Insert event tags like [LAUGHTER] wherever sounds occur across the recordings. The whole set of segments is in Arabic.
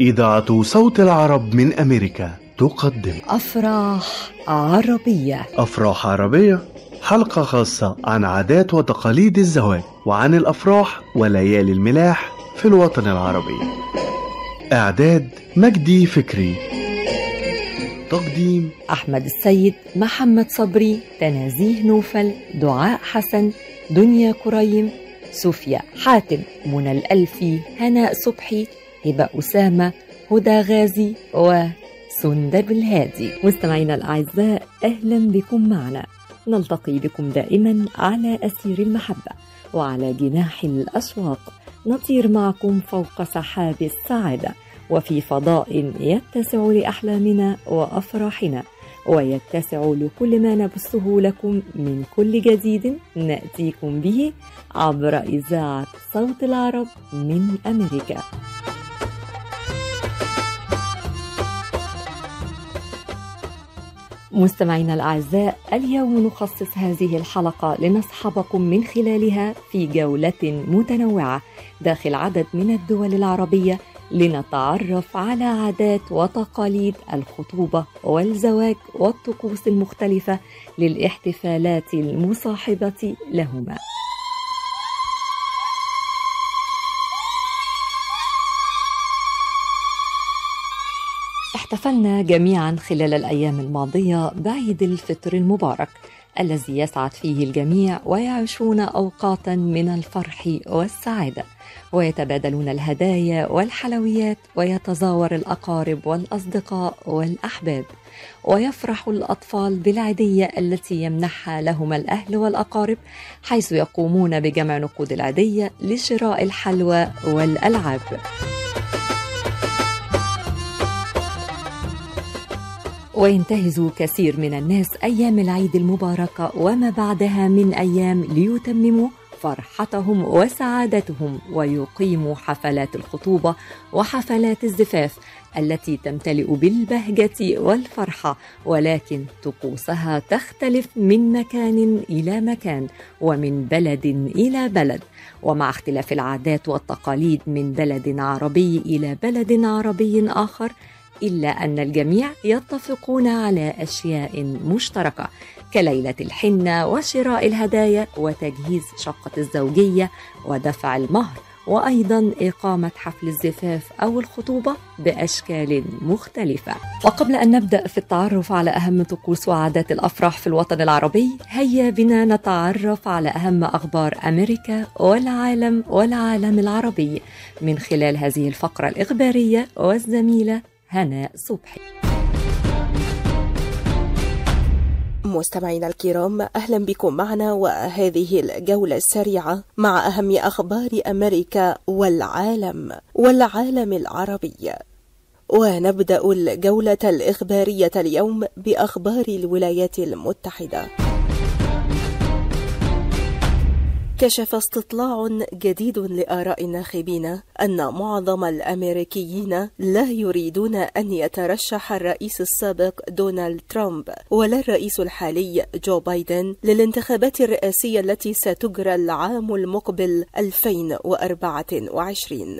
إذاعة صوت العرب من أمريكا تقدم. أفراح عربية. أفراح عربية حلقة خاصة عن عادات وتقاليد الزواج وعن الأفراح وليالي الملاح في الوطن العربي. إعداد مجدي فكري. تقديم أحمد السيد محمد صبري تنازيه نوفل دعاء حسن دنيا كريم صوفيا حاتم منى الألفي هناء صبحي هبة أسامة هدى غازي وسندب الهادي. مستمعينا الأعزاء أهلا بكم معنا. نلتقي بكم دائما على أسير المحبة وعلى جناح الأشواق نطير معكم فوق سحاب السعادة وفي فضاء يتسع لأحلامنا وأفراحنا ويتسع لكل ما نبثه لكم من كل جديد نأتيكم به عبر إذاعة صوت العرب من أمريكا. مستمعينا الأعزاء اليوم نخصص هذه الحلقة لنصحبكم من خلالها في جولة متنوعة داخل عدد من الدول العربية لنتعرف على عادات وتقاليد الخطوبة والزواج والطقوس المختلفة للاحتفالات المصاحبة لهما. احتفلنا جميعا خلال الأيام الماضية بعيد الفطر المبارك الذي يسعد فيه الجميع ويعيشون اوقاتا من الفرح والسعادة ويتبادلون الهدايا والحلويات ويتزاور الأقارب والأصدقاء والأحباب ويفرح الأطفال بالعيدية التي يمنحها لهم الأهل والأقارب حيث يقومون بجمع نقود العيدية لشراء الحلوى والألعاب. وينتهز كثير من الناس أيام العيد المباركه وما بعدها من أيام ليتمموا فرحتهم وسعادتهم ويقيموا حفلات الخطوبة وحفلات الزفاف التي تمتلئ بالبهجة والفرحة ولكن طقوسها تختلف من مكان إلى مكان ومن بلد إلى بلد. ومع اختلاف العادات والتقاليد من بلد عربي إلى بلد عربي آخر إلا أن الجميع يتفقون على أشياء مشتركة كليلة الحنة وشراء الهدايا وتجهيز شقة الزوجية ودفع المهر وأيضا إقامة حفل الزفاف أو الخطوبة بأشكال مختلفة. وقبل أن نبدأ في التعرف على أهم طقوس وعادات الأفراح في الوطن العربي هيا بنا نتعرف على أهم أخبار أمريكا والعالم والعالم العربي من خلال هذه الفقرة الإخبارية والزميلة هناء صبحي. مستمعينا الكرام أهلا بكم معنا وهذه الجولة السريعة مع أهم أخبار أمريكا والعالم والعالم العربي. ونبدأ الجولة الإخبارية اليوم بأخبار الولايات المتحدة. كشف استطلاع جديد لآراء الناخبين أن معظم الأمريكيين لا يريدون أن يترشح الرئيس السابق دونالد ترامب ولا الرئيس الحالي جو بايدن للانتخابات الرئاسية التي ستجرى العام المقبل 2024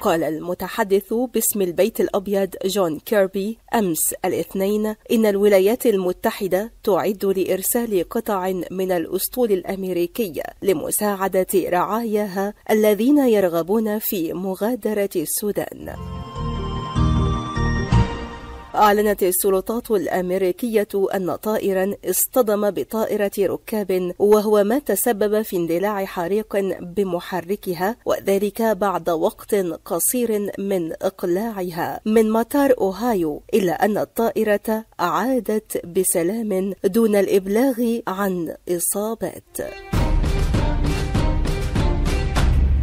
قال المتحدث باسم البيت الأبيض جون كيربي أمس الاثنين إن الولايات المتحدة تعد لإرسال قطع من الأسطول الأمريكي لمساعدة رعاياها الذين يرغبون في مغادرة السودان. أعلنت السلطات الأمريكية أن طائرا اصطدم بطائرة ركاب وهو ما تسبب في اندلاع حريق بمحركها وذلك بعد وقت قصير من إقلاعها من مطار أوهايو إلا أن الطائرة عادت بسلام دون الإبلاغ عن إصابات.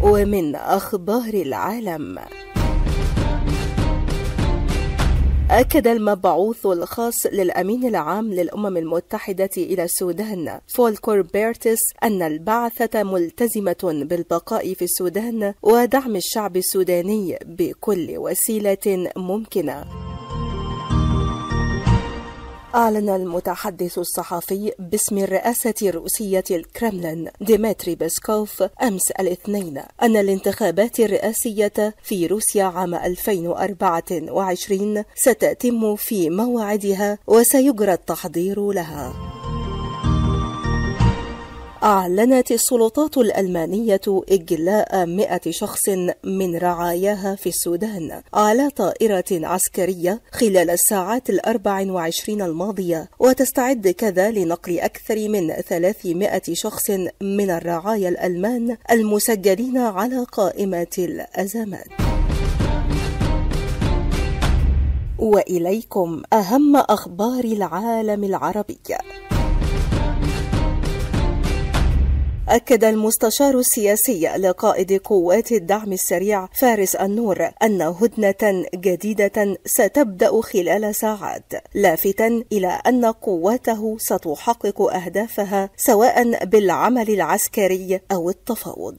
ومن أخبار العالم أكد المبعوث الخاص للأمين العام للأمم المتحدة إلى السودان فولكور بيرتس أن البعثة ملتزمة بالبقاء في السودان ودعم الشعب السوداني بكل وسيلة ممكنة. أعلن المتحدث الصحفي باسم الرئاسة الروسية الكرملين ديمتري بيسكوف أمس الاثنين أن الانتخابات الرئاسية في روسيا عام 2024 ستتم في موعدها وسيجرى التحضير لها. أعلنت السلطات الألمانية إجلاء مئة شخص من رعاياها في السودان على طائرة عسكرية خلال الساعات الأربع وعشرين الماضية وتستعد كذا لنقل أكثر من ثلاثمائة شخص من الرعايا الألمان المسجلين على قائمة الأزمات. وإليكم أهم أخبار العالم العربي. أكد المستشار السياسي لقائد قوات الدعم السريع فارس النور أن هدنة جديدة ستبدأ خلال ساعات لافتا إلى أن قواته ستحقق أهدافها سواء بالعمل العسكري أو التفاوض.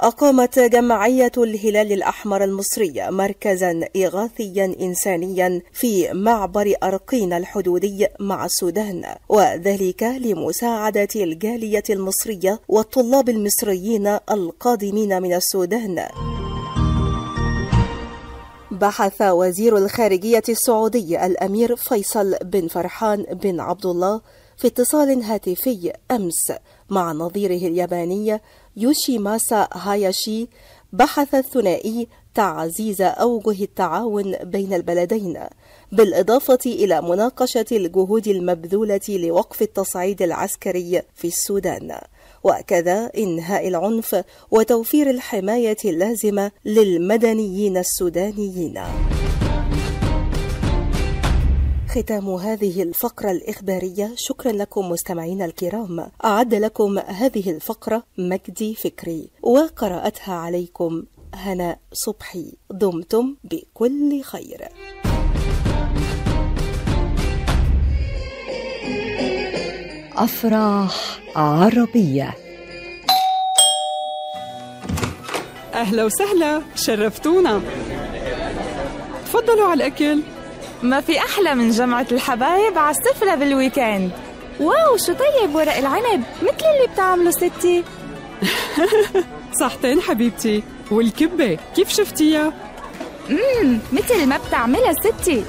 أقامت جمعية الهلال الأحمر المصري مركزا إغاثيا إنسانيا في معبر أرقين الحدودي مع السودان وذلك لمساعدة الجالية المصرية والطلاب المصريين القادمين من السودان. بحث وزير الخارجية السعودي الأمير فيصل بن فرحان بن عبد الله في اتصال هاتفي أمس مع نظيره الياباني يوشيماسا هاياشي بحث الثنائي تعزيز أوجه التعاون بين البلدين بالإضافة إلى مناقشة الجهود المبذولة لوقف التصعيد العسكري في السودان وكذا إنهاء العنف وتوفير الحماية اللازمة للمدنيين السودانيين. ختام هذه الفقرة الإخبارية. شكرا لكم مستمعينا الكرام. أعد لكم هذه الفقرة مجدي فكري وقرأتها عليكم هناء صبحي. دمتم بكل خير. أفراح عربية. أهلا وسهلا شرفتونا. تفضلوا على الأكل. ما في أحلى من جمعة الحبايب على السفرة بال weekend. wow شو طيب ورق العنب؟ مثل اللي بتعمله ستي. [LAUGHS] صحتين حبيبتي. والكبة كيف شفتيها؟ امم مثل ما بتعملها ستي.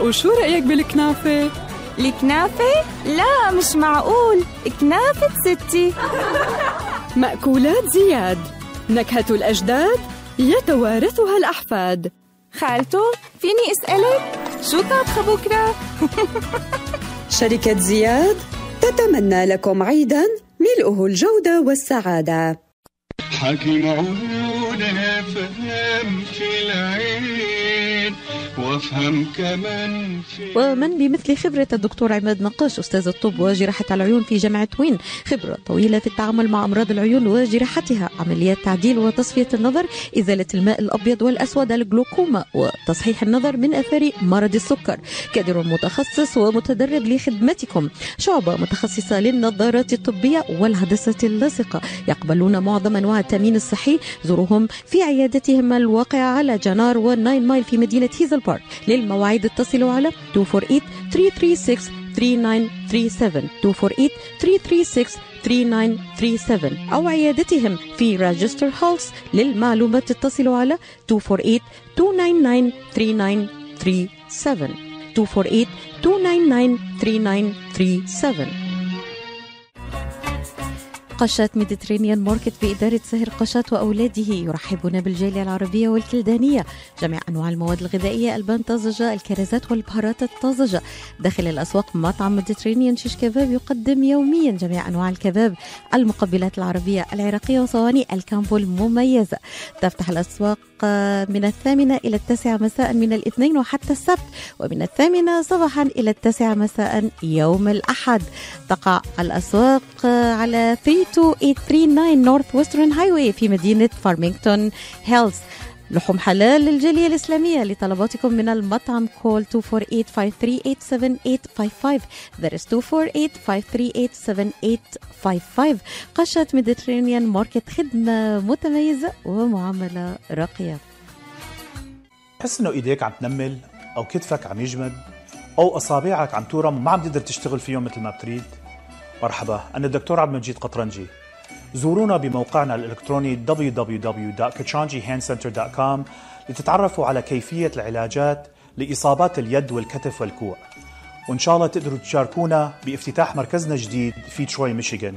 وشو رأيك بالكنافة؟ الكنافة؟ لا مش معقول. كنافة ستي. [LAUGHS] مأكولات زياد. نكهة الأجداد يتوارثها الأحفاد. خالته فيني أسألك؟ شو طابخة بكرة؟ شركة زياد تتمنى لكم عيدا ملؤه الجودة والسعادة حكي معقولة فهم في العين وافهم كمان في ومن بمثل خبرة الدكتور عماد نقاش أستاذ الطب وجراحة العيون في جامعة وين؟ خبرة طويلة في التعامل مع أمراض العيون وجراحتها عمليات تعديل وتصفية النظر إزالة الماء الأبيض والأسود الجلوكوما وتصحيح النظر من أثار مرض السكر. كادر متخصص ومتدرب لخدمتكم. شعبة متخصصة للنظارات الطبية والهندسة اللاصقة. يقبلون معظم أنواع التأمين الصحي. زورهم في عيادتهم الواقعة على جنار والناين مايل في مدينة هيزل بارك. للمواعيد اتصلوا على 248 336 3937 248 336 3937 أو عيادتهم في روتشستر هيلز للمعلومات اتصلوا على 248 299 قشات Mediterranean Market بإدارة سهر قشات وأولاده. يرحبون بالجالية العربية والكلدانية. جميع أنواع المواد الغذائية البان طازجة الكرزات والبهارات الطازجة. داخل الأسواق مطعم Mediterranean شيش كباب يقدم يوميا جميع أنواع الكباب. المقبلات العربية العراقية وصواني ال combo المميزة تفتح الأسواق من الثامنة إلى التاسعة مساء من الاثنين وحتى السبت ومن الثامنة صباحا إلى التاسعة مساء يوم الأحد. تقع الأسواق على 32839 Northwestern Highway في مدينة فارمينغتون هيلز لحوم حلال للجالية الإسلامية لطلباتكم من المطعم call 248-538-7855 that is 248-538-7855 قشات Mediterranean Market خدمة متميزة ومعاملة راقية. تحس إنه إيديك عم تنمل أو كتفك عم يجمد أو أصابعك عم تورم وما عم تقدر تشتغل فيهم مثل ما بتريد. مرحبا أنا الدكتور عبد المجيد قطرنجي. زورونا بموقعنا الإلكتروني www.kachanjihandcenter.com لتتعرفوا على كيفية العلاجات لإصابات اليد والكتف والكوع. وإن شاء الله تقدروا تشاركونا بافتتاح مركزنا الجديد في تروي ميشيغان.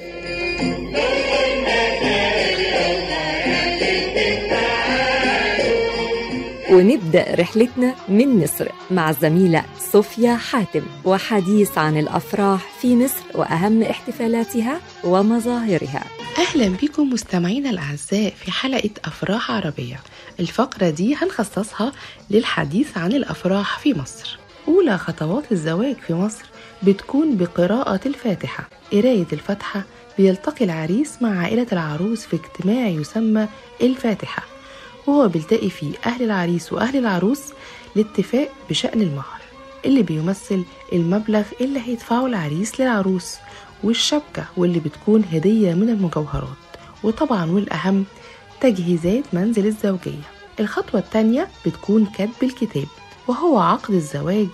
ونبدأ رحلتنا من مصر مع الزميلة صوفيا حاتم وحديث عن الأفراح في مصر وأهم احتفالاتها ومظاهرها. أهلا بكم مستمعينا الأعزاء في حلقة أفراح عربية. الفقرة دي هنخصصها للحديث عن الأفراح في مصر. أولى خطوات الزواج في مصر بتكون بقراءة الفاتحة. قراية الفاتحة بيلتقي العريس مع عائلة العروس في اجتماع يسمى الفاتحة. وهو بيلتقي فيه أهل العريس وأهل العروس لاتفاق بشأن المهر اللي بيمثل المبلغ اللي هيدفعه العريس للعروس والشبكة واللي بتكون هدية من المجوهرات وطبعا والأهم تجهيزات منزل الزوجية. الخطوة التانية بتكون كتب الكتاب وهو عقد الزواج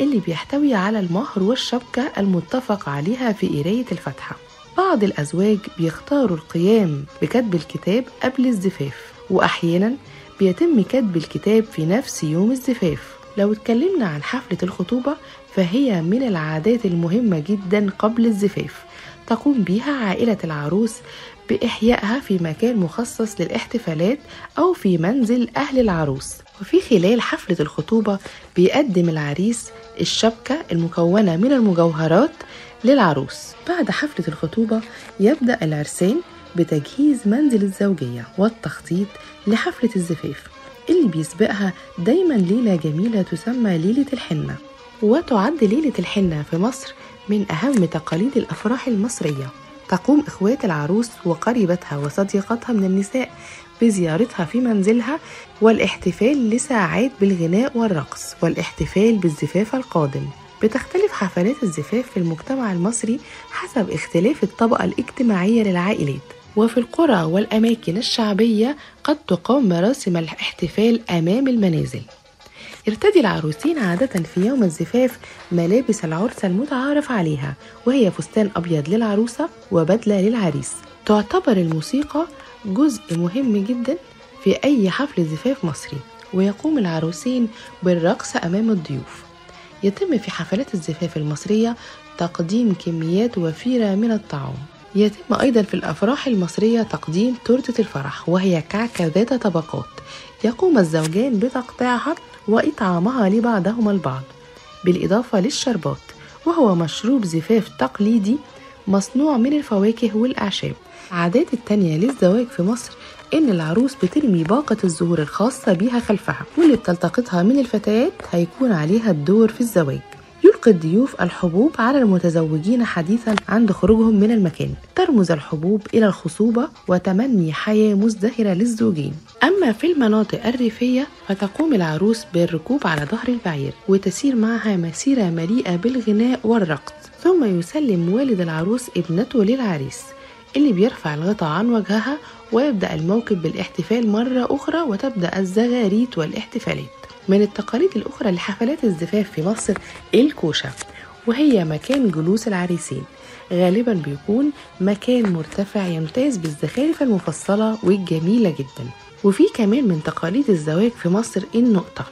اللي بيحتوي على المهر والشبكة المتفق عليها في قراية الفاتحة. بعض الأزواج بيختاروا القيام بكتب الكتاب قبل الزفاف. وأحيانا بيتم كتب الكتاب في نفس يوم الزفاف. لو اتكلمنا عن حفلة الخطوبة فهي من العادات المهمة جدا قبل الزفاف. تقوم بها عائلة العروس بإحيائها في مكان مخصص للاحتفالات أو في منزل أهل العروس. وفي خلال حفلة الخطوبة بيقدم العريس الشبكة المكونة من المجوهرات للعروس. بعد حفلة الخطوبة يبدأ العرسان بتجهيز منزل الزوجية والتخطيط لحفلة الزفاف اللي بيسبقها دايما ليلة جميلة تسمى ليلة الحنة. وتعد ليلة الحنة في مصر من أهم تقاليد الأفراح المصرية. تقوم إخوات العروس وقريبتها وصديقتها من النساء بزيارتها في منزلها والاحتفال لساعات بالغناء والرقص والاحتفال بالزفاف القادم. بتختلف حفلات الزفاف في المجتمع المصري حسب اختلاف الطبقة الاجتماعية للعائلات. وفي القرى والأماكن الشعبية قد تقام مراسم الاحتفال أمام المنازل. يرتدي العروسين عادة في يوم الزفاف ملابس العرس المتعارف عليها وهي فستان أبيض للعروسة وبدلة للعريس. تعتبر الموسيقى جزء مهم جدا في أي حفل زفاف مصري ويقوم العروسين بالرقص أمام الضيوف. يتم في حفلات الزفاف المصرية تقديم كميات وفيرة من الطعام. يتم أيضا في الأفراح المصرية تقديم تورتة الفرح وهي كعكة ذات طبقات. يقوم الزوجان بتقطيعها وإطعامها لبعضهما البعض بالإضافة للشربات وهو مشروب زفاف تقليدي مصنوع من الفواكه والأعشاب. عادات التانية للزواج في مصر إن العروس بترمي باقة الزهور الخاصة بيها خلفها واللي بتلتقطها من الفتيات هيكون عليها الدور في الزواج. يلقي الضيوف الحبوب على المتزوجين حديثا عند خروجهم من المكان. ترمز الحبوب إلى الخصوبة وتمني حياة مزدهرة للزوجين. أما في المناطق الريفية فتقوم العروس بالركوب على ظهر البعير وتسير معها مسيرة مليئة بالغناء والرقص. ثم يسلم والد العروس ابنته للعريس اللي بيرفع الغطاء عن وجهها ويبدأ الموكب بالاحتفال مرة أخرى وتبدأ الزغاريت والاحتفالات. من التقاليد الأخرى لحفلات الزفاف في مصر الكوشة وهي مكان جلوس العريسين. غالبا بيكون مكان مرتفع يمتاز بالزخارف المفصلة والجميلة جدا. وفي كمان من تقاليد الزواج في مصر النقطة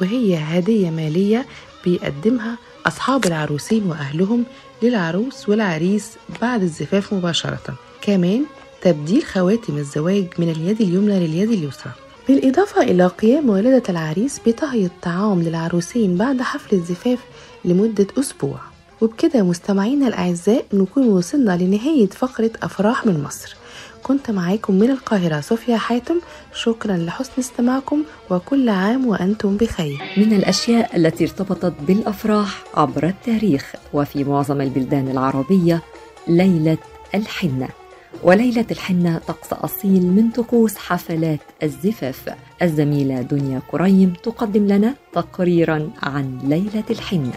وهي هدية مالية بيقدمها أصحاب العروسين وأهلهم للعروس والعريس بعد الزفاف مباشرة. كمان تبديل خواتم الزواج من اليد اليمنى لليد اليسرى. بالإضافة إلى قيام والدة العريس بطهي الطعام للعروسين بعد حفل الزفاف لمدة أسبوع. وبكده مستمعينا الأعزاء نكون وصلنا لنهاية فقرة أفراح من مصر. كنت معاكم من القاهرة صوفيا حاتم. شكرا لحسن استماعكم وكل عام وأنتم بخير. من الأشياء التي ارتبطت بالأفراح عبر التاريخ وفي معظم البلدان العربية ليلة الحنة. وليلة الحنة طقس أصيل من طقوس حفلات الزفاف. الزميلة دنيا كريم تقدم لنا تقريرا عن ليلة الحنة.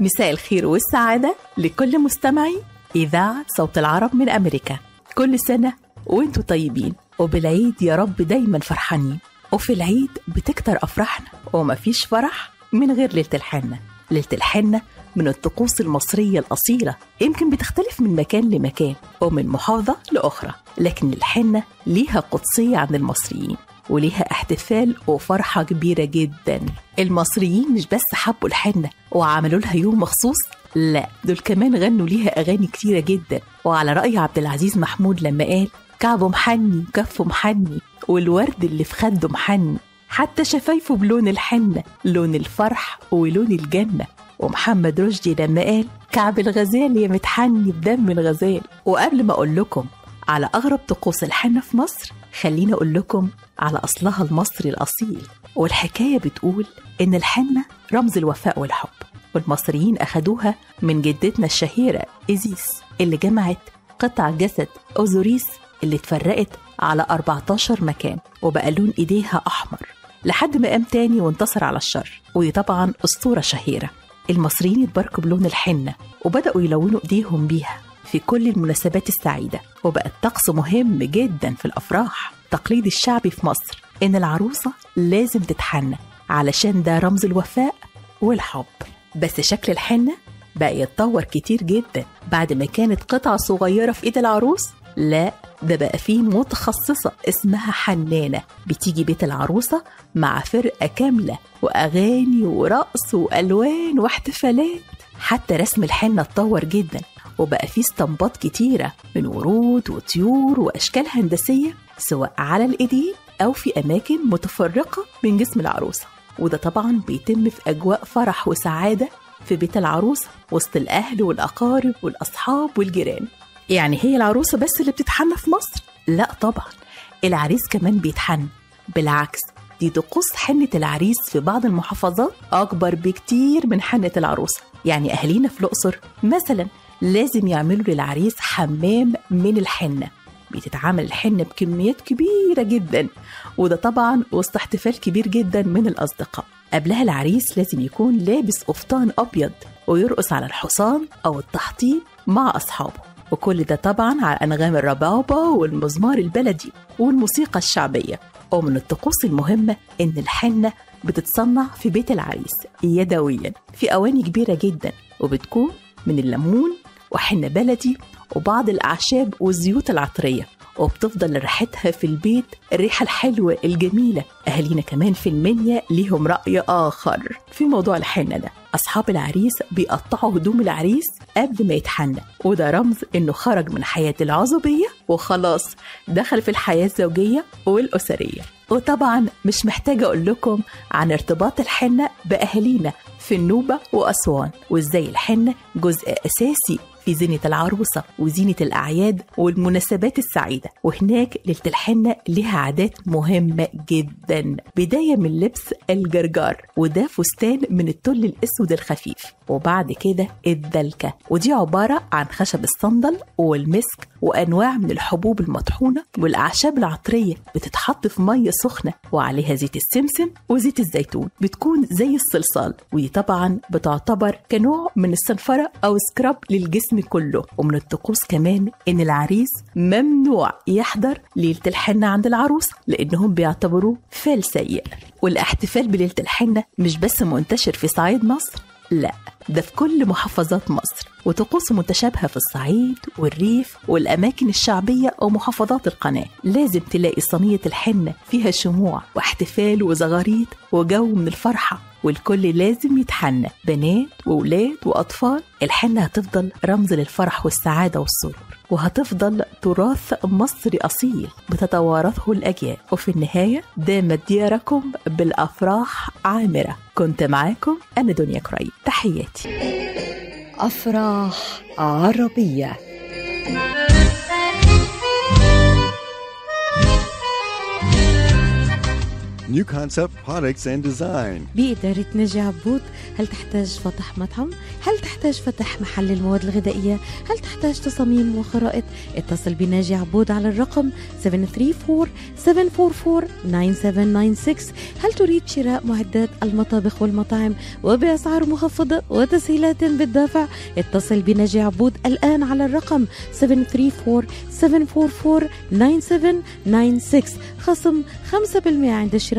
مساء الخير والسعادة لكل مستمعي إذاعة صوت العرب من أمريكا. كل سنة وانتوا طيبين وبالعيد يا رب دايما فرحانين. وفي العيد بتكتر أفراحنا ومفيش فرح من غير ليلة الحنة. ليلة الحنة من الطقوس المصرية الأصيلة يمكن بتختلف من مكان لمكان ومن محافظة لأخرى لكن الحنة ليها قدسية عند المصريين وليها احتفال وفرحة كبيرة جدا. المصريين مش بس حبوا الحنة وعملوا لها يوم مخصوص لا دول كمان غنوا ليها أغاني كتيرة جدا. وعلى رأي عبد العزيز محمود لما قال كعبه محني وكفه محني والورد اللي في خده محني. حتى شفايفه بلون الحنة لون الفرح ولون الجنة. ومحمد رشدي لما قال كعب الغزال يا متحني بدم الغزال. وقبل ما أقول لكم على أغرب طقوس الحنة في مصر خليني أقول لكم على أصلها المصري الأصيل. والحكاية بتقول إن الحنة رمز الوفاء والحب والمصريين أخدوها من جدتنا الشهيرة إيزيس اللي جمعت قطع جسد أوزوريس اللي اتفرقت على 14 مكان وبقى لون إيديها أحمر لحد ما قام تاني وانتصر على الشر. ودي طبعا أسطورة شهيرة. المصريين اتباركوا بلون الحنة وبدأوا يلونوا إيديهم بيها في كل المناسبات السعيدة وبقى الطقس مهم جدا في الأفراح. تقليد الشعبي في مصر إن العروسة لازم تتحنى علشان ده رمز الوفاء والحب. بس شكل الحنة بقى يتطور كتير جدا بعد ما كانت قطعة صغيرة في إيد العروس لا ده بقى فيه متخصصة اسمها حنانة بتيجي بيت العروسة مع فرقة كاملة وأغاني ورقص وألوان واحتفالات. حتى رسم الحنة اتطور جدا وبقى فيه اسطمبات كتيرة من ورود وطيور وأشكال هندسية سواء على الإيدين أو في أماكن متفرقة من جسم العروسة. وده طبعا بيتم في أجواء فرح وسعادة في بيت العروسة وسط الأهل والأقارب والأصحاب والجيران. يعني هي العروسة بس اللي بتتحنى في مصر؟ لا طبعا العريس كمان بيتحنى بالعكس دي طقوس حنة العريس في بعض المحافظات أكبر بكتير من حنة العروسة. يعني أهالينا في الأقصر مثلا لازم يعملوا للعريس حمام من الحنة. بتتعمل الحنة بكميات كبيرة جدا وده طبعا وسط احتفال كبير جدا من الأصدقاء. قبلها العريس لازم يكون لابس قفطان أبيض ويرقص على الحصان أو التحطيب مع أصحابه. وكل ده طبعا على أنغام الربابة والمزمار البلدي والموسيقى الشعبية. ومن الطقوس المهمة إن الحنة بتتصنع في بيت العريس يدويا في أواني كبيرة جدا وبتكون من الليمون وحنة بلدي وبعض الأعشاب والزيوت العطرية. وبتفضل ريحتها في البيت الريحة الحلوة الجميلة. أهالينا كمان في المنيا ليهم رأي آخر في موضوع الحنة ده. أصحاب العريس بيقطعوا هدوم العريس قبل ما يتحنى وده رمز إنه خرج من حياة العزوبية وخلاص دخل في الحياة الزوجية والأسرية. وطبعا مش محتاجة أقول لكم عن ارتباط الحنة بأهالينا في النوبة وأسوان وإزاي الحنة جزء أساسي في زينة العروسة وزينة الأعياد والمناسبات السعيدة. وهناك ليلة الحنة لها عادات مهمة جدا. بداية من لبس الجرجار وده فستان من التل الأسود الخفيف. وبعد كده الدلكة. ودي عبارة عن خشب الصندل والمسك وأنواع من الحبوب المطحونة والأعشاب العطرية. بتتحط في مية سخنة وعليها زيت السمسم وزيت الزيتون. بتكون زي الصلصال ودي طبعا بتعتبر كنوع من الصنفرة أو سكراب للجسم. كله ومن الطقوس كمان إن العريس ممنوع يحضر ليلة الحنة عند العروسة لأنهم بيعتبروه فال سيء. والاحتفال بليلة الحنة مش بس منتشر في صعيد مصر لا ده في كل محافظات مصر وطقوس متشابهة في الصعيد والريف والأماكن الشعبية ومحافظات القناة. لازم تلاقي صينية الحنة فيها شموع واحتفال وزغاريد وجو من الفرحة والكل لازم يتحنى. بنات وولاد وأطفال الحنة هتفضل رمز للفرح والسعادة والسرور. وهتفضل تراث مصري أصيل بتتوارثه الأجيال. وفي النهاية دامت دياركم بالأفراح عامرة. كنت معاكم أنا دنيا كريم. تحياتي. أفراح عربية. New concept Products and Design. بإدارة ناجي عبود هل تحتاج فتح مطعم؟ هل تحتاج فتح محل المواد الغذائية؟ هل تحتاج تصاميم وخرائط؟ اتصل بناجي عبود على الرقم 734-744-9796 هل تريد شراء معدات المطابخ والمطاعم وبأسعار مخفضة وتسهيلات بالدافع؟ اتصل بناجي عبود الآن على الرقم 734-744-9796 خصم 5% عند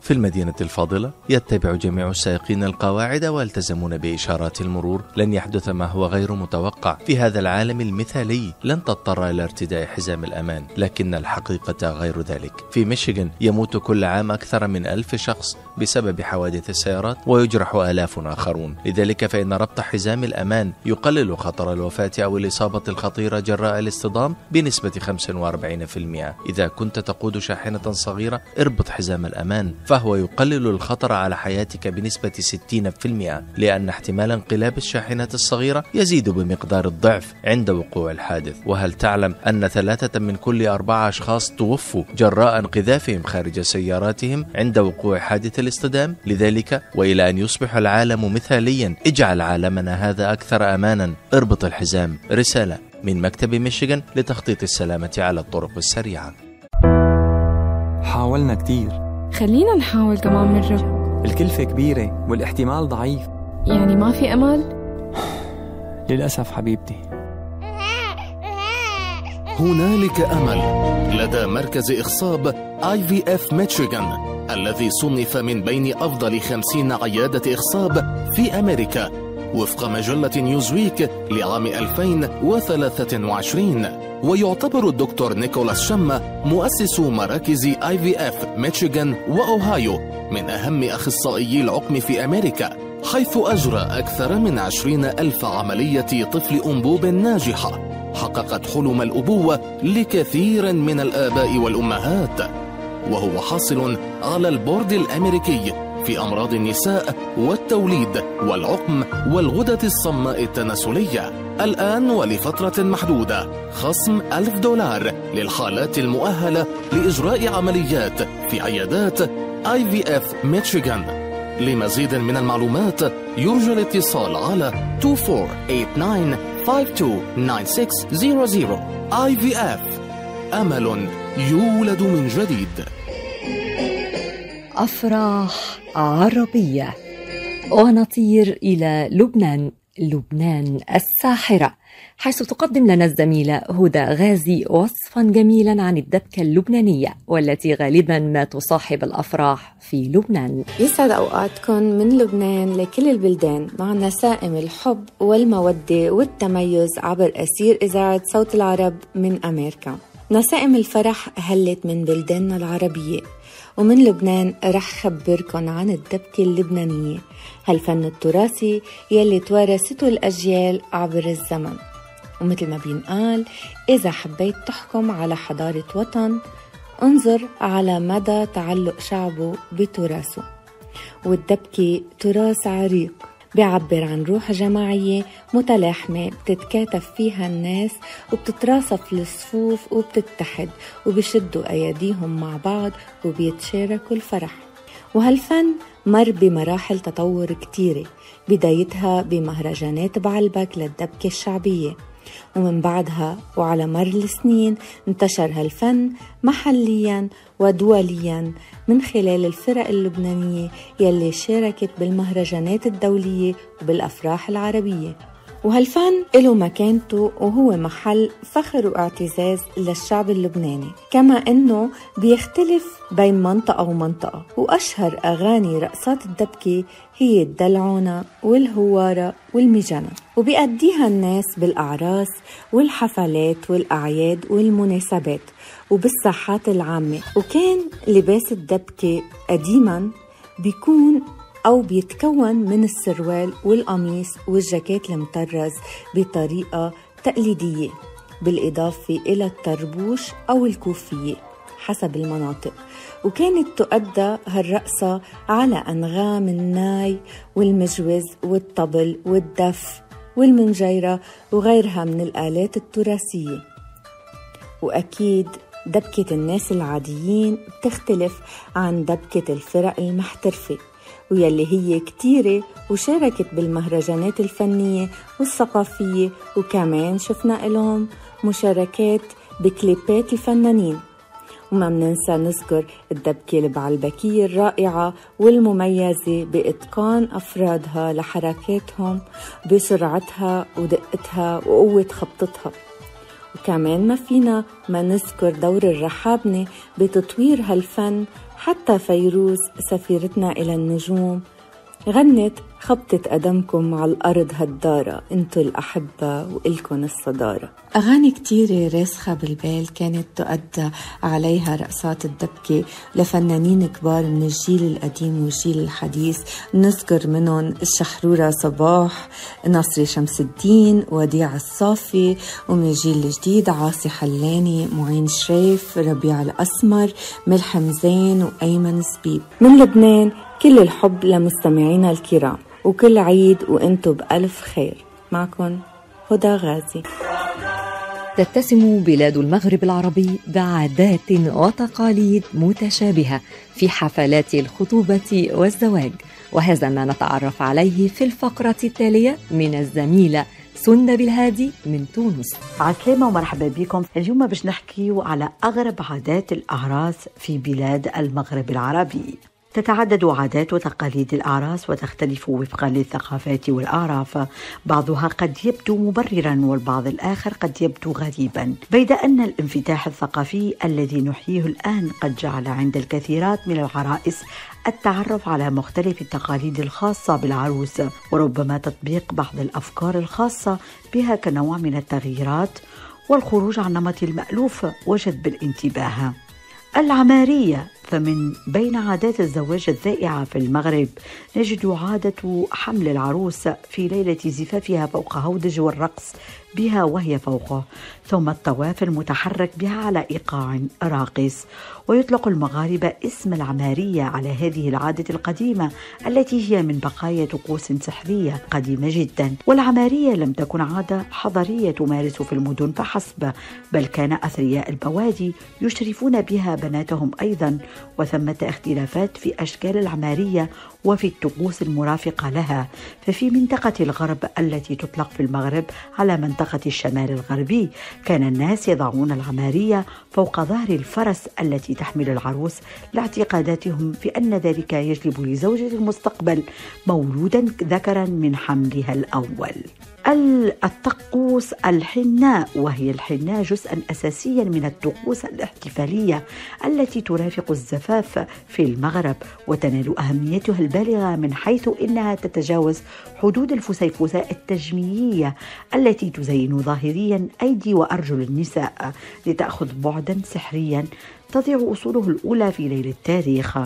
في المدينة الفاضلة يتبع جميع السائقين القواعد ويلتزمون بإشارات المرور. لن يحدث ما هو غير متوقع في هذا العالم المثالي. لن تضطر إلى ارتداء حزام الأمان لكن الحقيقة غير ذلك. في ميشيغان يموت كل عام أكثر من ألف شخص بسبب حوادث السيارات ويجرح آلاف آخرون. لذلك فإن ربط حزام الأمان يقلل خطر الوفاة أو الإصابة الخطيرة جراء الاصطدام بنسبة 45% إذا كنت تقود شاحنة صغيرة اربط حزام الأمان فهو يقلل الخطر على حياتك بنسبة 60% لأن احتمال انقلاب الشاحنة الصغيرة يزيد بمقدار الضعف عند وقوع الحادث. وهل تعلم أن ثلاثة من كل أربعة أشخاص توفوا جراء انقذافهم خارج سياراتهم عند وقوع حادث الاصطدام؟ لذلك وإلى أن يصبح العالم مثاليا اجعل عالمنا هذا أكثر أمانا. اربط الحزام. رسالة من مكتب ميشيغان لتخطيط السلامة على الطرق السريعة. حاولنا كتير. خلينا نحاول كمان مرة الكلفة كبيرة والاحتمال ضعيف. يعني ما في أمل؟ للأسف حبيبتي. [LAUGHS] هنالك أمل. لدى مركز إخصاب IVF ميشيغان الذي صنف من بين أفضل خمسين عيادة إخصاب في أمريكا وفق مجلة نيوزويك لعام 2023 ويعتبر الدكتور نيكولاس شما مؤسس مراكز IVF ميشيغان وأوهايو من أهم أخصائيي العقم في أمريكا حيث أجرى أكثر من عشرين ألف عملية طفل أنبوب ناجحة. حققت حلم الأبوة لكثير من الآباء والأمهات. وهو حاصل على البورد الأمريكي في أمراض النساء والتوليد والعقم والغدة الصماء التناسلية. الآن ولفترة محدودة. خصم ألف دولار للحالات المؤهلة لإجراء عمليات في عيادات IVF ميشيغان لمزيد من المعلومات يرجى الاتصال على 2489-529600 IVF أمل يولد من جديد. أفراح عربية. ونطير إلى لبنان لبنان الساحرة حيث تقدم لنا الزميلة هدى غازي وصفا جميلا عن الدبكة اللبنانية والتي غالبا ما تصاحب الأفراح في لبنان. يسعد أوقاتكم من لبنان لكل البلدان مع نسائم الحب والمودة والتميز عبر أسير إذاعة صوت العرب من أمريكا. نسائم الفرح هلت من بلداننا العربية. ومن لبنان رح خبركن عن الدبكة اللبنانية. هالفن التراثي يلي توارثته الأجيال عبر الزمن. ومثل ما بينقال إذا حبيت تحكم على حضارة وطن انظر على مدى تعلق شعبه بتراثه. والدبكة تراث عريق. بيعبر عن روح جماعية متلاحمة بتتكاتف فيها الناس وبتتراصف الصفوف وبتتحد وبيشدوا أيديهم مع بعض وبيتشاركوا الفرح. وهالفن مر بمراحل تطور كتيرة بدايتها بمهرجانات بعلبك للدبكة الشعبية. ومن بعدها وعلى مر السنين انتشر هالفن محليا ودوليا من خلال الفرق اللبنانية يلي شاركت بالمهرجانات الدولية وبالأفراح العربية. وهالفن له مكانته وهو محل فخر واعتزاز للشعب اللبناني كما إنه بيختلف بين منطقة ومنطقة وأشهر أغاني رقصات الدبكة هي الدلعونة والهوارة والمجنة وبيأديها الناس بالأعراس والحفلات والأعياد والمناسبات وبالساحات العامة وكان لباس الدبكة قديما بيكون أو بيتكون من السروال والقميص والجاكيت المطرز بطريقة تقليدية بالإضافة إلى الطربوش أو الكوفية حسب المناطق. وكانت تؤدى هالرقصة على أنغام الناي والمجوز والطبل والدف والمنجيرة وغيرها من الآلات التراثية. وأكيد دبكة الناس العاديين بتختلف عن دبكة الفرق المحترفة. ويلي هي كتيرة وشاركت بالمهرجانات الفنية والثقافية وكمان شفنا إلهم مشاركات بكليبات الفنانين. وما مننسى نذكر الدبكة البعلبكية الرائعة والمميزة بإتقان أفرادها لحركاتهم بسرعتها ودقتها وقوة خبطتها. وكمان ما فينا ما نذكر دور الرحابنة بتطوير هالفن حتى فيروز سفيرتنا إلى النجوم غنت خبطة قدمكم على الأرض هالدارة. انتو الأحبة وإلكن الصدارة. أغاني كتيرة راسخة بالبال كانت تؤدى عليها رقصات الدبكة لفنانين كبار من الجيل القديم والجيل الحديث. نذكر منهم الشحرورة صباح نصري شمس الدين وديع الصافي ومن الجيل الجديد عاصي حلاني معين شريف ربيع الأسمر ملحم زين وأيمن سبيب. من لبنان كل الحب لمستمعينا الكرام. وكل عيد وأنتم بألف خير. معكم هدى غازي. تتسم بلاد المغرب العربي بعادات وتقاليد متشابهة في حفلات الخطوبة والزواج وهذا ما نتعرف عليه في الفقرة التالية من الزميلة سنة بالهادي من تونس. عسلامة ومرحبا بكم. اليوم باش نحكي على أغرب عادات الأعراس في بلاد المغرب العربي. تتعدد عادات وتقاليد الأعراس وتختلف وفقا للثقافات والأعراف. بعضها قد يبدو مبررا والبعض الآخر قد يبدو غريبا. بيد أن الانفتاح الثقافي الذي نحييه الآن قد جعل عند الكثيرات من العرائس التعرف على مختلف التقاليد الخاصة بالعروس. وربما تطبيق بعض الأفكار الخاصة بها كنوع من التغييرات والخروج عن نمط المألوف وجذب الانتباه. العمارية. فمن بين عادات الزواج الذائعة في المغرب نجد عادة حمل العروس في ليلة زفافها فوق هودج والرقص بها وهي فوقه ثم الطواف المتحرك بها على إيقاع راقص. ويطلق المغاربة اسم العمارية على هذه العادة القديمة التي هي من بقايا طقوس سحرية قديمة جدا. والعمارية لم تكن عادة حضرية تمارس في المدن فحسب بل كان أثرياء البوادي يشرفون بها بناتهم أيضا. وثمة اختلافات في أشكال العمارية وفي الطقوس المرافقة لها ففي منطقة الغرب التي تطلق في المغرب على منطقة الشمال الغربي. كان الناس يضعون العمارية فوق ظهر الفرس التي تحمل العروس لاعتقاداتهم في أن ذلك يجلب لزوجة المستقبل مولودا ذكرا من حملها الأول. الطقوس الحناء وهي الحناء جزءا اساسيا من الطقوس الاحتفالية التي ترافق الزفاف في المغرب وتنال أهميتها البالغة من حيث إنها تتجاوز حدود الفسيفساء التجميلية التي تزين ظاهريا أيدي وأرجل النساء لتأخذ بعدا سحريا تضيع أصوله الأولى في ليل التاريخ.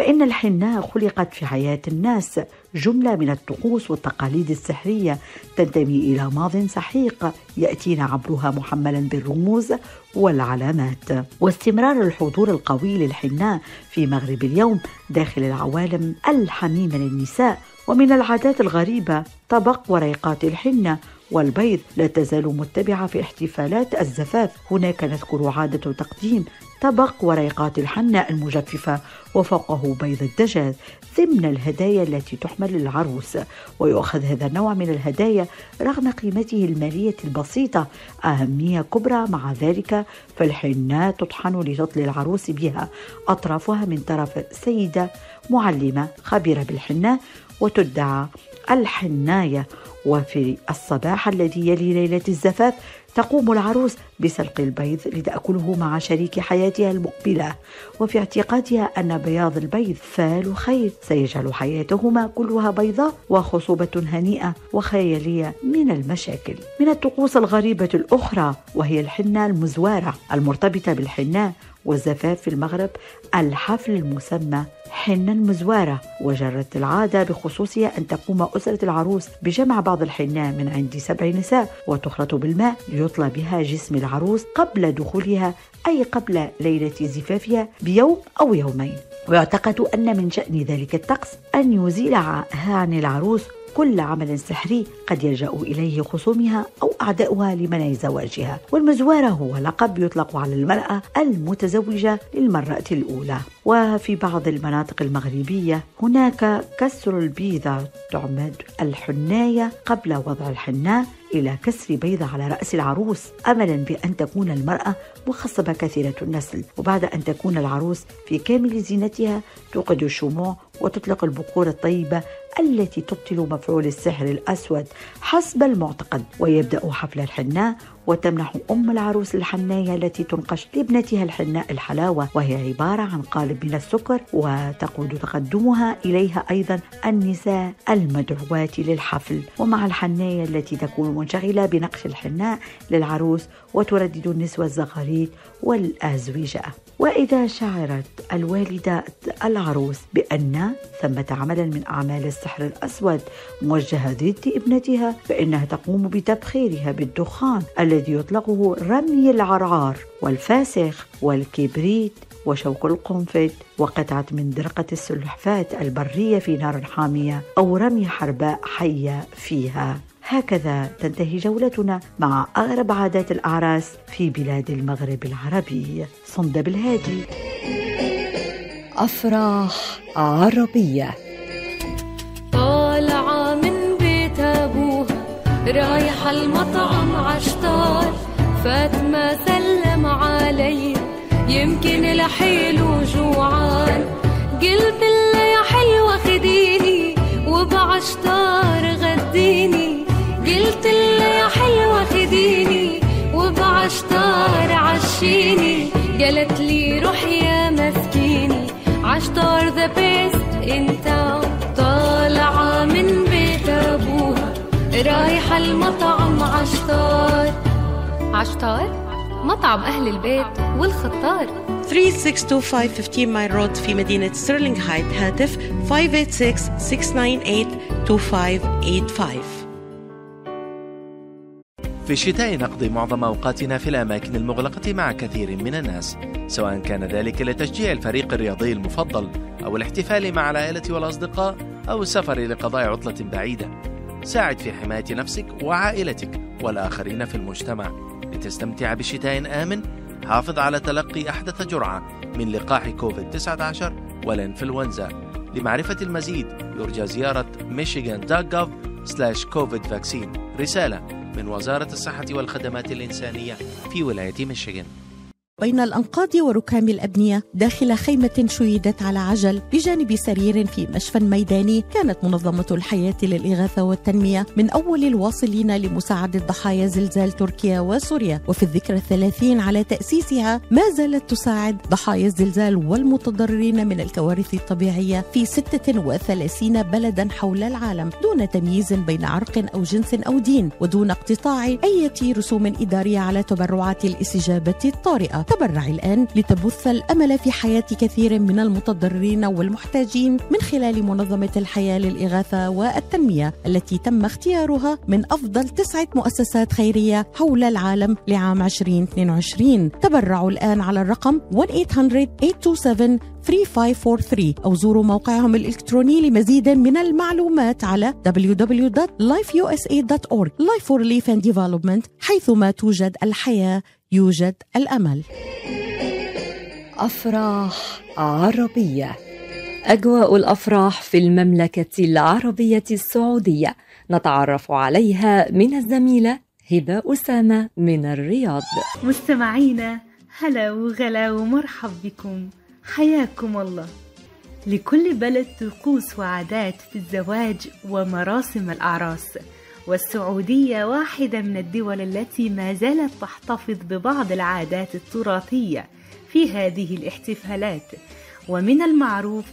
فإن الحناء خلقت في حياة الناس جملة من الطقوس والتقاليد السحرية تنتمي إلى ماض سحيق يأتينا عبرها محملا بالرموز والعلامات. واستمرار الحضور القوي للحناء في مغرب اليوم داخل العوالم الحميمة للنساء ومن العادات الغريبة طبق وريقات الحنة والبيض لا تزال متبعة في احتفالات الزفاف. هناك نذكر عادة تقديم طبق وريقات الحنة المجففة وفوقه بيض الدجاج ضمن الهدايا التي تحمل للعروس ويؤخذ هذا النوع من الهدايا رغم قيمته المالية البسيطة. أهمية كبرى مع ذلك فالحنة تطحن لتطلي العروس بها. أطرافها من طرف سيدة معلمة خبيرة بالحنة وتدعى الحناية. وفي الصباح الذي يلي ليلة الزفاف تقوم العروس بسلق البيض لتأكله مع شريك حياتها المقبلة. وفي اعتقادها أن بياض البيض فال خير. سيجعل حياتهما كلها بيضاء وخصوبة هنيئة وخيالية من المشاكل. من الطقوس الغريبة الأخرى وهي الحنة المزوارة المرتبطة بالحناء والزفاف في المغرب الحفل المسمى حنة المزوارة وجرت العادة بخصوصها أن تقوم أسرة العروس بجمع بعض الحناء من عند سبع نساء وتخلط بالماء ليطلى بها جسم العروس قبل دخولها أي قبل ليلة زفافها بيوم أو يومين. ويعتقد أن من شأن ذلك الطقس أن يزيل عن العروس كل عمل سحري قد يلجأ إليه خصومها أو أعداؤها لمنع زواجها والمزوارة هو لقب يطلق على المرأة المتزوجة للمرة الأولى. وفي بعض المناطق المغربية هناك كسر البيضة تعمد الحناية قبل وضع الحناء إلى كسر بيضة على رأس العروس أملا بأن تكون المرأة مخصبة كثيرة النسل وبعد أن تكون العروس في كامل زينتها توقد الشموع وتطلق البخور الطيبة التي تبطل مفعول السحر الأسود حسب المعتقد ويبدأ حفل الحناء وتمنح أم العروس الحناية التي تنقش لابنتها الحناء الحلاوة وهي عبارة عن قالب من السكر وتقود تقدمها إليها أيضا النساء المدعوات للحفل. ومع الحناية التي تكون منشغلة بنقش الحناء للعروس وتردد النسوة الزغاريد والأزوجة. وإذا شعرت الوالدة العروس بأن ثمة عملا من أعمال السحر الأسود موجهة ضد ابنتها فإنها تقوم بتبخيرها بالدخان الذي يطلقه رمي العرعار والفاسخ والكبريت وشوك القنفذ وقطعة من درقة السلحفاة البرية في نار حامية أو رمي حرباء حية فيها. هكذا تنتهي جولتنا مع أغرب عادات الأعراس في بلاد المغرب العربي. صندب الهادي أفراح عربية. طالعة من بيت أبوها رايحة المطعم عشتار. فاطمة سلم علي يمكن لحيله جوعان. قلت له يا حلوة خديني وبعشتار غديني. عشيني قالت لي روح يا مسكيني. عشتار the best أنت طالعة من بيت أبوها. رايحة المطعم عشتار. عشتار؟ مطعم أهل البيت والخطار. 3625 15 Mile Road في مدينة ستيرلينغ هايت. هاتف 586-698-2585 في الشتاء نقضي معظم أوقاتنا في الأماكن المغلقة مع كثير من الناس سواء كان ذلك لتشجيع الفريق الرياضي المفضل أو الاحتفال مع العائلة والأصدقاء أو السفر لقضاء عطلة بعيدة. ساعد في حماية نفسك وعائلتك والآخرين في المجتمع. لتستمتع بشتاء آمن حافظ على تلقي أحدث جرعة من لقاح كوفيد-19 والإنفلونزا. لمعرفة المزيد يرجى زيارة michigan.gov/covid vaccine. رسالة من وزارة الصحة والخدمات الإنسانية في ولاية ميشيغان. بين الأنقاض وركام الأبنية داخل خيمة شيدت على عجل بجانب سرير في مشفى ميداني كانت منظمة الحياة للإغاثة والتنمية من أول الواصلين لمساعدة ضحايا زلزال تركيا وسوريا. وفي الذكرى الثلاثين على تأسيسها ما زالت تساعد ضحايا الزلزال والمتضررين من الكوارث الطبيعية في 36 بلدا حول العالم دون تمييز بين عرق أو جنس أو دين ودون اقتطاع أي رسوم إدارية على تبرعات الاستجابة الطارئة. تبرعي الآن لتبث الأمل في حياة كثير من المتضررين والمحتاجين من خلال منظمة الحياة للإغاثة والتنمية التي تم اختيارها من أفضل تسعة مؤسسات خيرية حول العالم لعام 2022 تبرعوا الآن على الرقم 1-800-827 3543 أو زوروا موقعهم الإلكتروني لمزيد من المعلومات على www.lifeusa.org Life for Relief and Development حيثما توجد الحياة يوجد الأمل. أفراح عربية. أجواء الأفراح في المملكة العربية السعودية. نتعرف عليها من الزميلة هبة أسامة من الرياض. مستمعينا هلا وغلا ومرحب بكم. حياكم الله. لكل بلد طقوس وعادات في الزواج ومراسم الأعراس. والسعودية واحدة من الدول التي ما زالت تحتفظ ببعض العادات التراثية في هذه الاحتفالات. ومن المعروف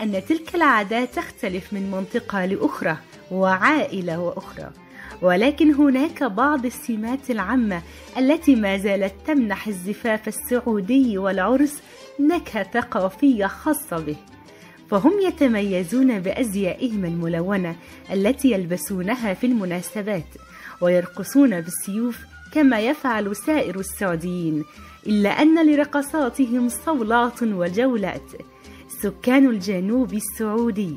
أن تلك العادات تختلف من منطقة لأخرى وعائلة وأخرى. ولكن هناك بعض السمات العامة التي ما زالت تمنح الزفاف السعودي والعرس نكهة ثقافية خاصة به. فهم يتميزون بأزيائهم الملونة التي يلبسونها في المناسبات ويرقصون بالسيوف كما يفعل سائر السعوديين إلا أن لرقصاتهم صولات وجولات. سكان الجنوب السعودي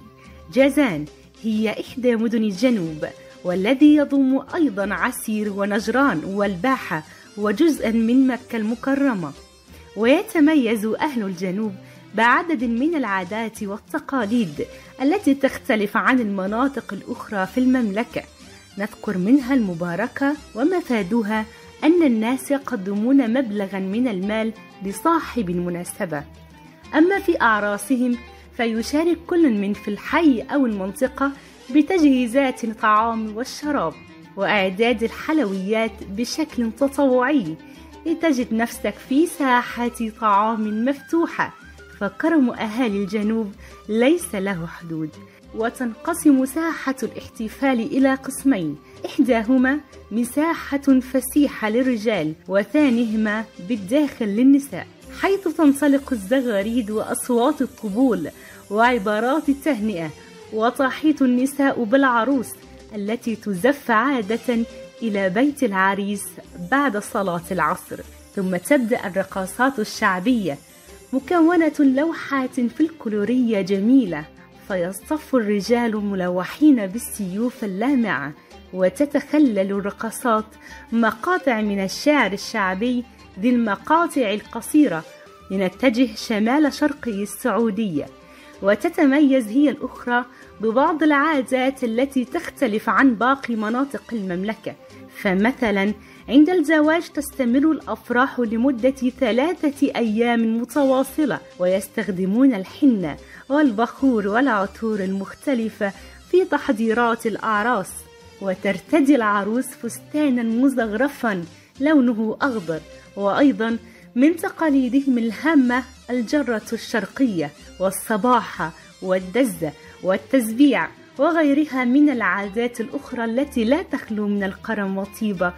جازان هي إحدى مدن الجنوب والذي يضم أيضا عسير ونجران والباحة وجزءا من مكة المكرمة. ويتميز أهل الجنوب بعدد من العادات والتقاليد التي تختلف عن المناطق الأخرى في المملكة. نذكر منها المباركة ومفادها أن الناس يقدمون مبلغا من المال لصاحب المناسبة. أما في أعراسهم فيشارك كل من في الحي أو المنطقة بتجهيزات الطعام والشراب وإعداد الحلويات بشكل تطوعي لتجد نفسك في ساحة طعام مفتوحة فكرم أهالي الجنوب ليس له حدود. وتنقسم ساحة الاحتفال إلى قسمين. إحداهما مساحة فسيحة للرجال وثانيهما بالداخل للنساء. حيث تنطلق الزغاريد وأصوات الطبول وعبارات التهنئة وتحيط النساء بالعروس التي تزف عادة إلى بيت العريس بعد صلاة العصر. ثم تبدأ الرقصات الشعبية مكونة لوحات فلكلورية جميلة فيصطف الرجال ملوحين بالسيوف اللامعة وتتخلل الرقصات مقاطع من الشعر الشعبي ذي المقاطع القصيرة لنتجه شمال شرقي السعودية. وتتميز هي الأخرى ببعض العادات التي تختلف عن باقي مناطق المملكة فمثلا عند الزواج تستمر الأفراح لمدة ثلاثة أيام متواصلة ويستخدمون الحنة والبخور والعطور المختلفة في تحضيرات الأعراس. وترتدي العروس فستانا مزخرفا لونه أخضر وأيضا من تقاليدهم الهامة الجرة الشرقية والصباحة والدزة والتزبيع وغيرها من العادات الأخرى التي لا تخلو من الكرم والطيبة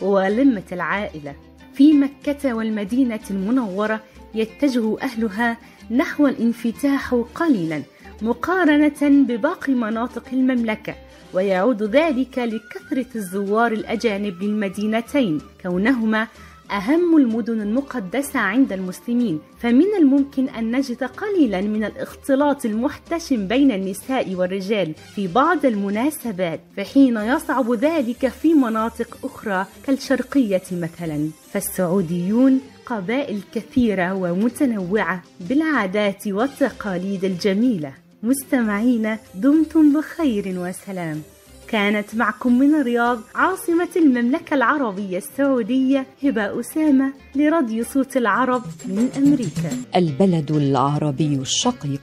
ولمة العائلة. في مكة والمدينة المنورة يتجه أهلها نحو الانفتاح قليلا مقارنة بباقي مناطق المملكة ويعود ذلك لكثرة الزوار الأجانب للمدينتين كونهما أهم المدن المقدسة عند المسلمين فمن الممكن أن نجد قليلا من الاختلاط المحتشم بين النساء والرجال في بعض المناسبات فحين يصعب ذلك في مناطق أخرى كالشرقية مثلا. فالسعوديون قبائل كثيرة ومتنوعة بالعادات والتقاليد الجميلة. مستمعين دمتم بخير وسلام. كانت معكم من الرياض عاصمة المملكة العربية السعودية هبة أسامة لراديو صوت العرب من أمريكا. البلد العربي الشقيق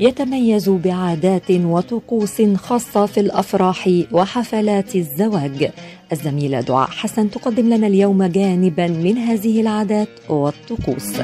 يتميز بعادات وطقوس خاصة في الأفراح وحفلات الزواج. الزميلة دعاء حسن تقدم لنا اليوم جانبا من هذه العادات والطقوس.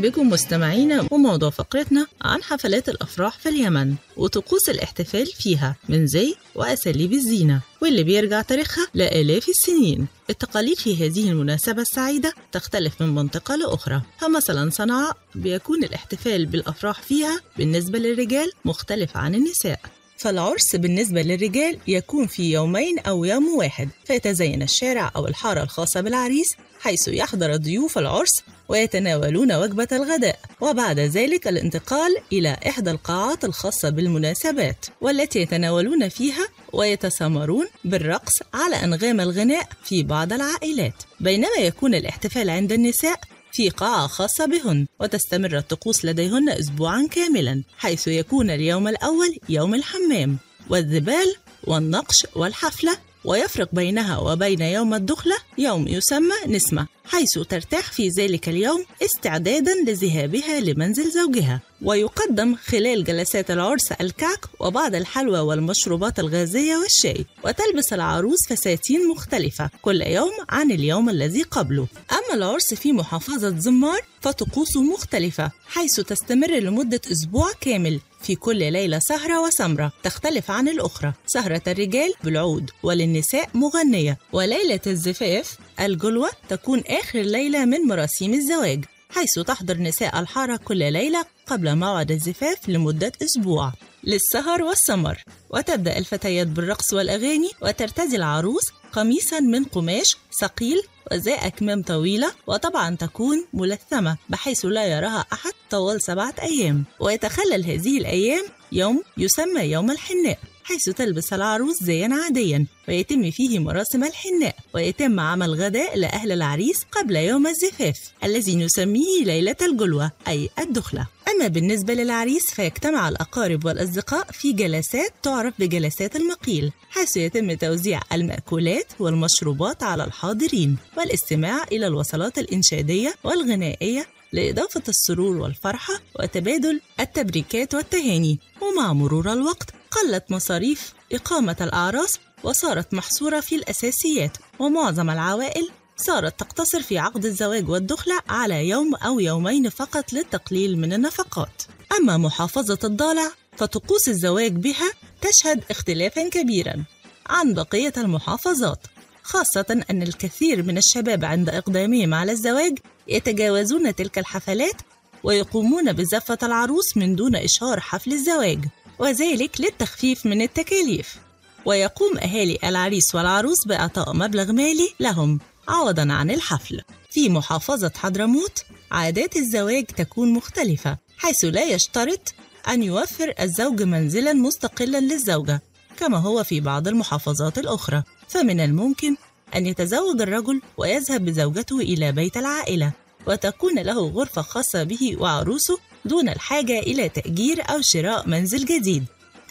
بكم مستمعينا وموضوع فقرتنا عن حفلات الأفراح في اليمن وطقوس الاحتفال فيها من زي وأساليب الزينة واللي بيرجع تاريخها لآلاف السنين. التقاليد في هذه المناسبة السعيدة تختلف من منطقة لأخرى. فمثلا صنعاء بيكون الاحتفال بالأفراح فيها بالنسبة للرجال مختلف عن النساء. فالعرس بالنسبة للرجال يكون في يومين أو يوم واحد. فيتزين الشارع أو الحارة الخاصة بالعريس حيث يحضر ضيوف العرس ويتناولون وجبة الغداء. وبعد ذلك الانتقال إلى إحدى القاعات الخاصة بالمناسبات والتي يتناولون فيها ويتسامرون بالرقص على أنغام الغناء في بعض العائلات. بينما يكون الاحتفال عند النساء في قاعة خاصة بهن وتستمر الطقوس لديهن أسبوعا كاملا حيث يكون اليوم الأول يوم الحمام والذبال والنقش والحفلة ويفرق بينها وبين يوم الدخلة يوم يسمى نسمة حيث ترتاح في ذلك اليوم استعدادا لذهابها لمنزل زوجها. ويقدم خلال جلسات العرس الكعك وبعض الحلوى والمشروبات الغازية والشاي وتلبس العروس فساتين مختلفة كل يوم عن اليوم الذي قبله. أما العرس في محافظة زمار فطقوسه مختلفة حيث تستمر لمدة أسبوع كامل في كل ليلة سهرة وسمرة تختلف عن الأخرى. سهرة الرجال بالعود وللنساء مغنية. وليلة الزفاف الجلوة تكون آخر ليلة من مراسيم الزواج حيث تحضر نساء الحارة كل ليلة قبل موعد الزفاف لمدة أسبوع. للسهر والسمر. وتبدأ الفتيات بالرقص والأغاني وترتدي العروس قميصا من قماش ثقيل وذا أكمام طويلة وطبعا تكون ملثمة بحيث لا يراها أحد طوال سبعة أيام. ويتخلل هذه الأيام يوم يسمى يوم الحناء. حيث تلبس العروس زيا عاديا ويتم فيه مراسم الحناء ويتم عمل غداء لأهل العريس قبل يوم الزفاف الذي نسميه ليلة الجلوة أي الدخلة. أما بالنسبة للعريس فيجتمع الأقارب والأصدقاء في جلسات تعرف بجلسات المقيل حيث يتم توزيع المأكولات والمشروبات على الحاضرين والاستماع إلى الوصلات الإنشادية والغنائية لإضافة السرور والفرحة وتبادل التبريكات والتهاني ومع مرور الوقت قلت مصاريف إقامة الأعراس وصارت محصورة في الأساسيات ومعظم العوائل صارت تقتصر في عقد الزواج والدخلة على يوم أو يومين فقط للتقليل من النفقات. أما محافظة الضالع فطقوس الزواج بها تشهد اختلافا كبيرا عن بقية المحافظات خاصة أن الكثير من الشباب عند إقدامهم على الزواج يتجاوزون تلك الحفلات ويقومون بزفة العروس من دون إشهار حفل الزواج. وذلك للتخفيف من التكاليف. ويقوم أهالي العريس والعروس بإعطاء مبلغ مالي لهم عوضا عن الحفل. في محافظة حضرموت عادات الزواج تكون مختلفة حيث لا يشترط أن يوفر الزوج منزلا مستقلا للزوجة كما هو في بعض المحافظات الأخرى. فمن الممكن أن يتزوج الرجل ويذهب بزوجته إلى بيت العائلة وتكون له غرفة خاصة به وعروسه دون الحاجة إلى تأجير أو شراء منزل جديد.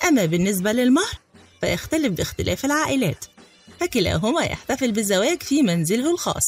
أما بالنسبة للمهر فيختلف باختلاف العائلات. فكلاهما يحتفل بالزواج في منزله الخاص.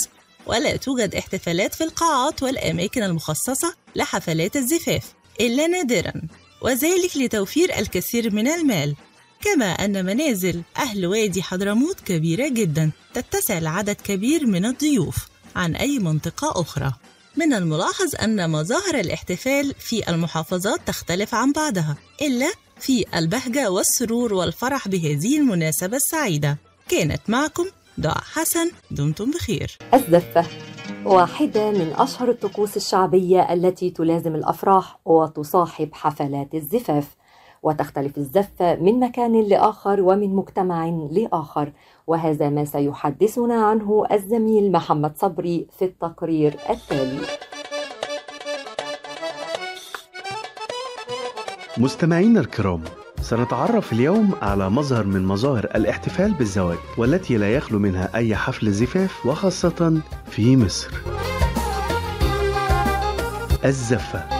ولا توجد احتفالات في القاعات والأماكن المخصصة لحفلات الزفاف إلا نادرا. وذلك لتوفير الكثير من المال. كما أن منازل أهل وادي حضرموت كبيرة جدا تتسع لعدد كبير من الضيوف. عن أي منطقة أخرى. من الملاحظ أن مظاهر الاحتفال في المحافظات تختلف عن بعضها إلا في البهجة والسرور والفرح بهذه المناسبة السعيدة. كانت معكم دعاء حسن دمتم بخير. الزفة واحدة من أشهر الطقوس الشعبية التي تلازم الأفراح وتصاحب حفلات الزفاف. وتختلف الزفة من مكان لآخر ومن مجتمع لآخر وهذا ما سيحدثنا عنه الزميل محمد صبري في التقرير التالي. مستمعينا الكرام سنتعرف اليوم على مظهر من مظاهر الاحتفال بالزواج والتي لا يخلو منها أي حفل زفاف وخاصة في مصر. الزفة.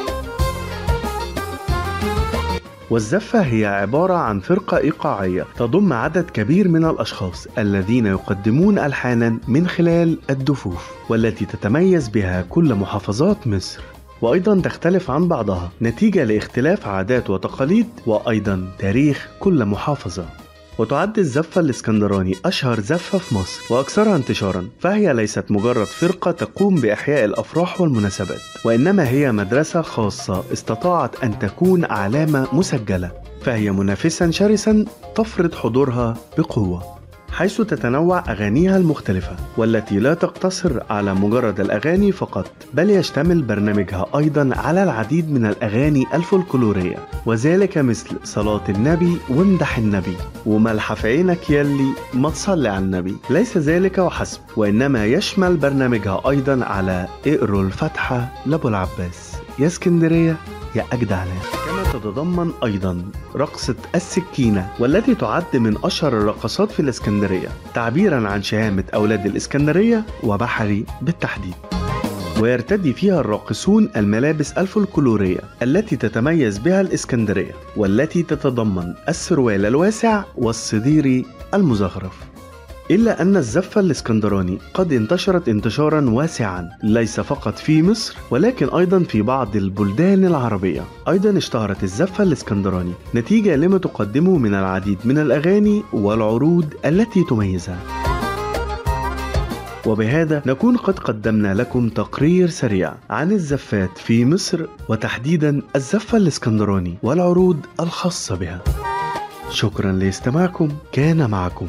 والزفة هي عبارة عن فرقة إيقاعية تضم عدد كبير من الأشخاص الذين يقدمون ألحانا من خلال الدفوف والتي تتميز بها كل محافظات مصر. وأيضا تختلف عن بعضها نتيجة لاختلاف عادات وتقاليد وأيضا تاريخ كل محافظة. وتعد الزفة الإسكندراني أشهر زفة في مصر وأكثرها انتشارا فهي ليست مجرد فرقة تقوم بإحياء الأفراح والمناسبات وإنما هي مدرسة خاصة استطاعت أن تكون علامة مسجلة فهي منافسا شرسا تفرض حضورها بقوة. حيث تتنوع أغانيها المختلفة والتي لا تقتصر على مجرد الأغاني فقط بل يشتمل برنامجها أيضا على العديد من الأغاني الفولكلورية وذلك مثل صلاة النبي وامدح النبي وملح في عينك يلي ما تصلي على النبي. ليس ذلك وحسب وإنما يشمل برنامجها أيضا على اقروا الفاتحة لأبو العباس. يا اسكندرية يا أجدع ناس. تتضمن أيضا رقصة السكينة والتي تعد من أشهر الرقصات في الإسكندرية تعبيرا عن شهامة أولاد الإسكندرية وبحري بالتحديد. ويرتدي فيها الراقصون الملابس الفولكلورية التي تتميز بها الإسكندرية والتي تتضمن السروال الواسع والصديري المزخرف. إلا أن الزفة الإسكندراني قد انتشرت انتشارا واسعا ليس فقط في مصر ولكن أيضا في بعض البلدان العربية. أيضا اشتهرت الزفة الإسكندراني نتيجة لما تقدمه من العديد من الأغاني والعروض التي تميزها. وبهذا نكون قد قدمنا لكم تقرير سريع عن الزفات في مصر وتحديدا الزفة الإسكندراني والعروض الخاصة بها. شكرا لاستماعكم كان معكم.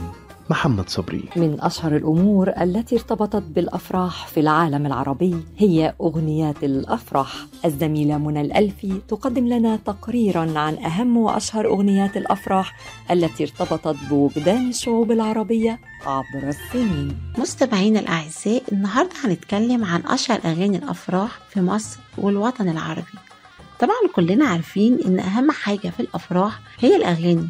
محمد صبري. من أشهر الأمور التي ارتبطت بالأفراح في العالم العربي هي أغنيات الأفراح. الزميلة منى الألفي تقدم لنا تقريرا عن أهم وأشهر أغنيات الأفراح التي ارتبطت بوجدان الشعوب العربية عبر السنين. مستمعينا الأعزاء النهاردة هنتكلم عن أشهر أغاني الأفراح في مصر والوطن العربي. طبعا كلنا عارفين إن أهم حاجة في الأفراح هي الأغاني.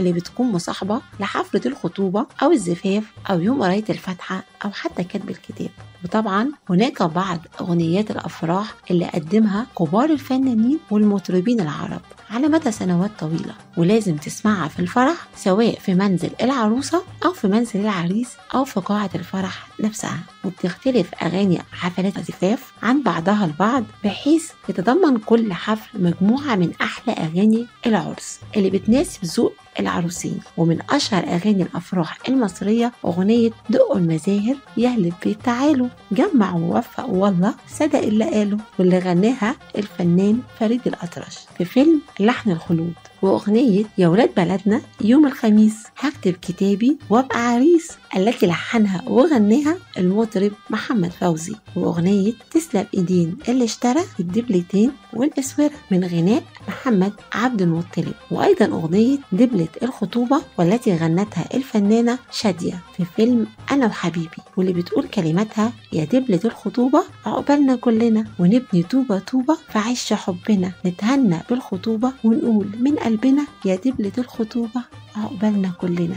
اللي بتكون مصاحبة لحفلة الخطوبة أو الزفاف أو يوم قراية الفاتحة أو حتى كتب الكتاب. وطبعا هناك بعض أغنيات الأفراح اللي قدمها كبار الفنانين والمطربين العرب على مدى سنوات طويلة. ولازم تسمعها في الفرح سواء في منزل العروسة أو في منزل العريس أو في قاعة الفرح نفسها. وبتختلف أغاني حفلات الزفاف عن بعضها البعض بحيث يتضمن كل حفل مجموعة من أحلى أغاني العرس. اللي بتناسب ذوق العروسين. ومن أشهر أغاني الأفراح المصرية أغنية دقوا المزاهر يهلب بيت تعالوا. جمع ووفق والله صدق اللي قاله واللي غناها الفنان فريد الأطرش في فيلم لحن الخلود. وأغنية يا ولاد بلدنا يوم الخميس. هكتب كتابي وابقى عريس. التي لحنها وغناها المطرب محمد فوزي وأغنية تسلم إيدين اللي اشترى الدبلتين والإسورة من غناء محمد عبد المطلب وأيضا أغنية دبلة الخطوبة والتي غنتها الفنانة شادية في فيلم أنا وحبيبي واللي بتقول كلماتها يا دبلة الخطوبة عقبالنا كلنا ونبني طوبة طوبة في عش حبنا نتهنى بالخطوبة ونقول من قلبنا يا دبلة الخطوبة عقبالنا كلنا.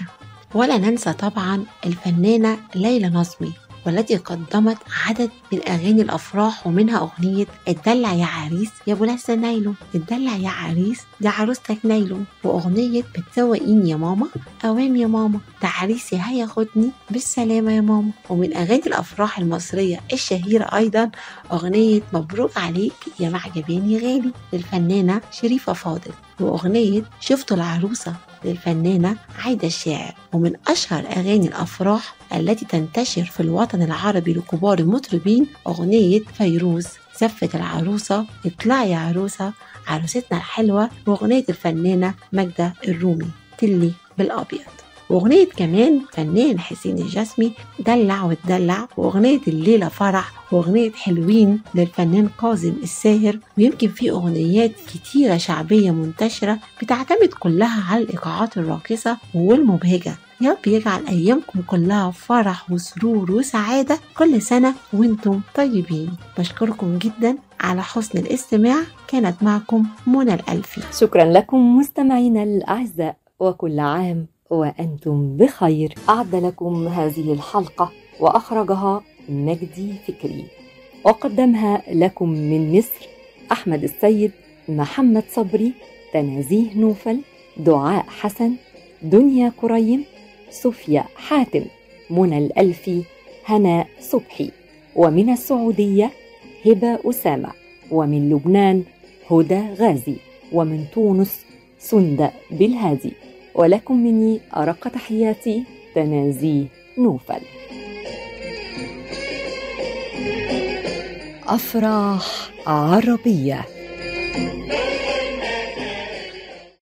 ولا ننسى طبعا الفنانة ليلى نظمي والتي قدمت عدد من أغاني الأفراح ومنها أغنية اتدلع يا عريس يا أبو لسه نايلو. اتدلع يا عريس دي عروستك نايلو. وأغنية بتسوقيني يا ماما أوام يا ماما. ده عريسي هياخدني بالسلامة يا ماما. ومن أغاني الأفراح المصرية الشهيرة أيضا أغنية مبروك عليك يا معجباني غالي للفنانة شريفة فاضل. وأغنية شفتوا العروسة للفنانة عايدة الشاعر ومن أشهر أغاني الأفراح التي تنتشر في الوطن العربي لكبار المطربين أغنية فيروز زفة العروسة اطلعي يا عروسة عروستنا الحلوة وأغنية الفنانة ماجدة الرومي تلي بالأبيض. وأغنية كمان فنان حسين الجسمي دلع واتدلع وأغنية الليلة فرح وأغنية حلوين للفنان كاظم الساهر. ويمكن في أغنيات كتيرة شعبية منتشرة بتعتمد كلها على الإيقاعات الراقصة والمبهجة. يا رب يجعل أيامكم كلها فرح وسرور وسعادة كل سنة وأنتم طيبين. بشكركم جدا على حسن الاستماع. كانت معكم منى الألفي. شكرا لكم مستمعينا الأعزاء وكل عام وأنتم بخير. أعد لكم هذه الحلقة وأخرجها مجدي فكري. وقدمها لكم من مصر أحمد السيد محمد صبري تنازيه نوفل دعاء حسن دنيا كريم صوفيا حاتم منى الألفي هناء صبحي. ومن السعودية هبة أسامة. ومن لبنان هدى غازي. ومن تونس سندة بالهادي. ولكم مني أرق تحياتي تنازي نوفل. أفراح عربية.